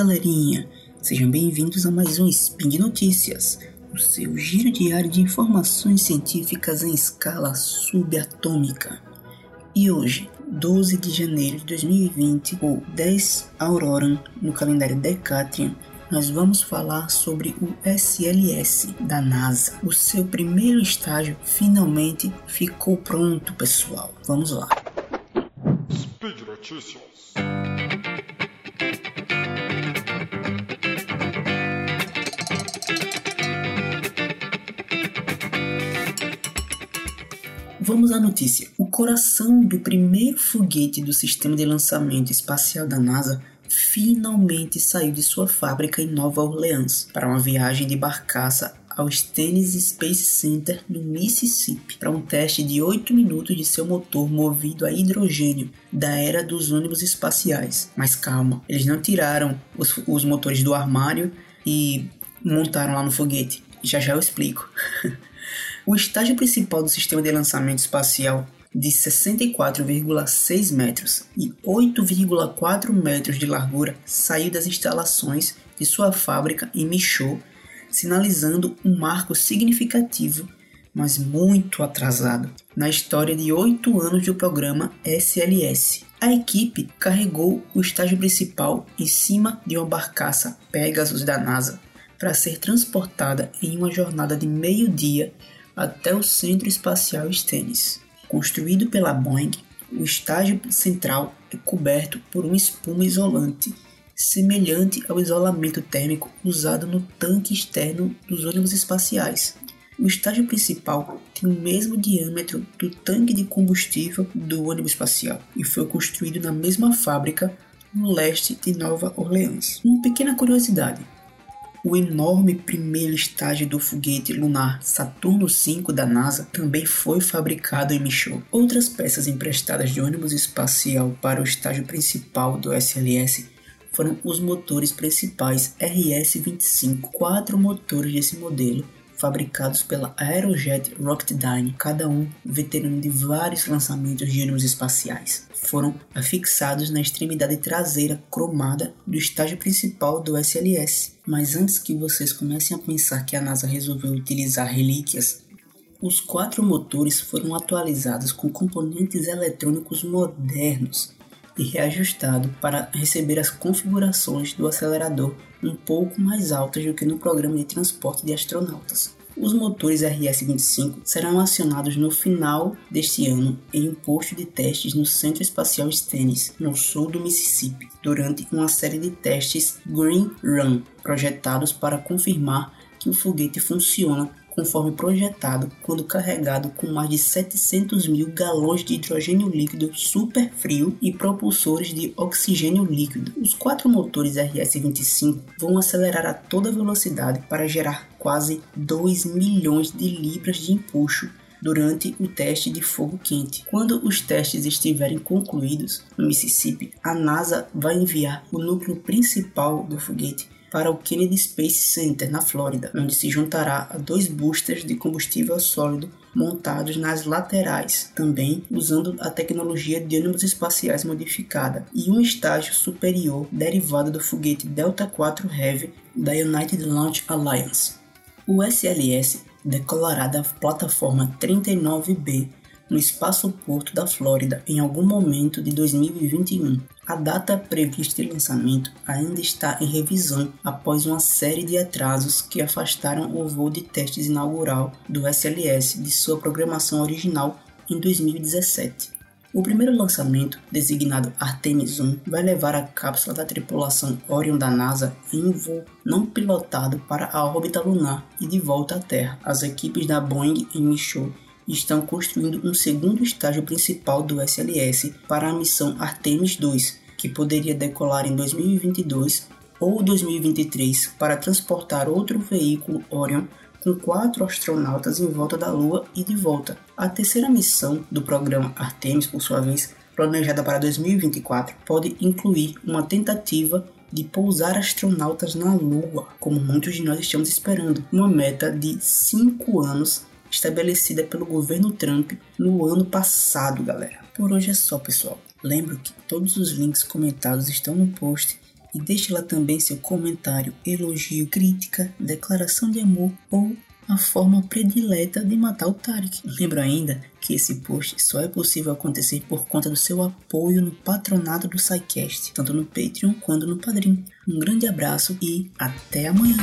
galerinha! Sejam bem-vindos a mais um Spin de Notícias, o seu giro diário de informações científicas em escala subatômica. E hoje, 12 de janeiro de 2020, ou 10 Auroran no calendário Decatrian, nós vamos falar sobre o SLS da NASA. O seu primeiro estágio finalmente ficou pronto, pessoal. Vamos lá. Speed Notícias. Vamos à notícia. O coração do primeiro foguete do sistema de lançamento espacial da NASA finalmente saiu de sua fábrica em Nova Orleans para uma viagem de barcaça ao Stennis Space Center no Mississippi para um teste de 8 minutos de seu motor movido a hidrogênio da era dos ônibus espaciais. Mas calma, eles não tiraram os, os motores do armário e montaram lá no foguete. Já já eu explico. O estágio principal do sistema de lançamento espacial de 64,6 metros e 8,4 metros de largura saiu das instalações de sua fábrica em Michoud, sinalizando um marco significativo, mas muito atrasado, na história de oito anos do programa SLS. A equipe carregou o estágio principal em cima de uma barcaça Pegasus da NASA para ser transportada em uma jornada de meio-dia até o Centro Espacial Stennis. Construído pela Boeing, o estágio central é coberto por uma espuma isolante, semelhante ao isolamento térmico usado no tanque externo dos ônibus espaciais. O estágio principal tem o mesmo diâmetro do tanque de combustível do ônibus espacial e foi construído na mesma fábrica no leste de Nova Orleans. Uma pequena curiosidade: o enorme primeiro estágio do foguete lunar Saturno V da NASA também foi fabricado em Michoud. Outras peças emprestadas de ônibus espacial para o estágio principal do SLS foram os motores principais RS-25, quatro motores desse modelo fabricados pela Aerojet Rocketdyne, cada um veterano de vários lançamentos de ônibus espaciais foram afixados na extremidade traseira cromada do estágio principal do SLS. Mas antes que vocês comecem a pensar que a NASA resolveu utilizar relíquias, os quatro motores foram atualizados com componentes eletrônicos modernos e reajustados para receber as configurações do acelerador um pouco mais altas do que no programa de transporte de astronautas. Os motores RS-25 serão acionados no final deste ano em um posto de testes no Centro Espacial Stennis, no sul do Mississippi, durante uma série de testes Green Run, projetados para confirmar que o foguete funciona conforme projetado quando carregado com mais de 700 mil galões de hidrogênio líquido super frio e propulsores de oxigênio líquido. Os quatro motores RS-25 vão acelerar a toda velocidade para gerar quase 2 milhões de libras de empuxo durante o teste de fogo quente. Quando os testes estiverem concluídos no Mississippi, a NASA vai enviar o núcleo principal do foguete para o Kennedy Space Center, na Flórida, onde se juntará a dois boosters de combustível sólido montados nas laterais, também usando a tecnologia de ônibus espaciais modificada, e um estágio superior derivado do foguete Delta IV Heavy da United Launch Alliance. O SLS decolará da plataforma 39B no Espaço Porto da Flórida em algum momento de 2021. A data prevista de lançamento ainda está em revisão após uma série de atrasos que afastaram o voo de testes inaugural do SLS de sua programação original em 2017. O primeiro lançamento, designado Artemis 1, vai levar a cápsula da tripulação Orion da NASA em um voo não pilotado para a órbita lunar e de volta à Terra. As equipes da Boeing e Michoud estão construindo um segundo estágio principal do SLS para a missão Artemis 2, que poderia decolar em 2022 ou 2023 para transportar outro veículo Orion com quatro astronautas em volta da Lua e de volta. A terceira missão do programa Artemis, por sua vez, planejada para 2024, pode incluir uma tentativa de pousar astronautas na Lua, como muitos de nós estamos esperando, uma meta de cinco anos estabelecida pelo governo Trump no ano passado, galera. Por hoje é só, pessoal. Lembro que todos os links comentados estão no post e deixe lá também seu comentário, elogio, crítica, declaração de amor ou a forma predileta de matar o Tarek. Lembro ainda que esse post só é possível acontecer por conta do seu apoio no patronato do SciCast, tanto no Patreon quanto no Padrim. Um grande abraço e até amanhã!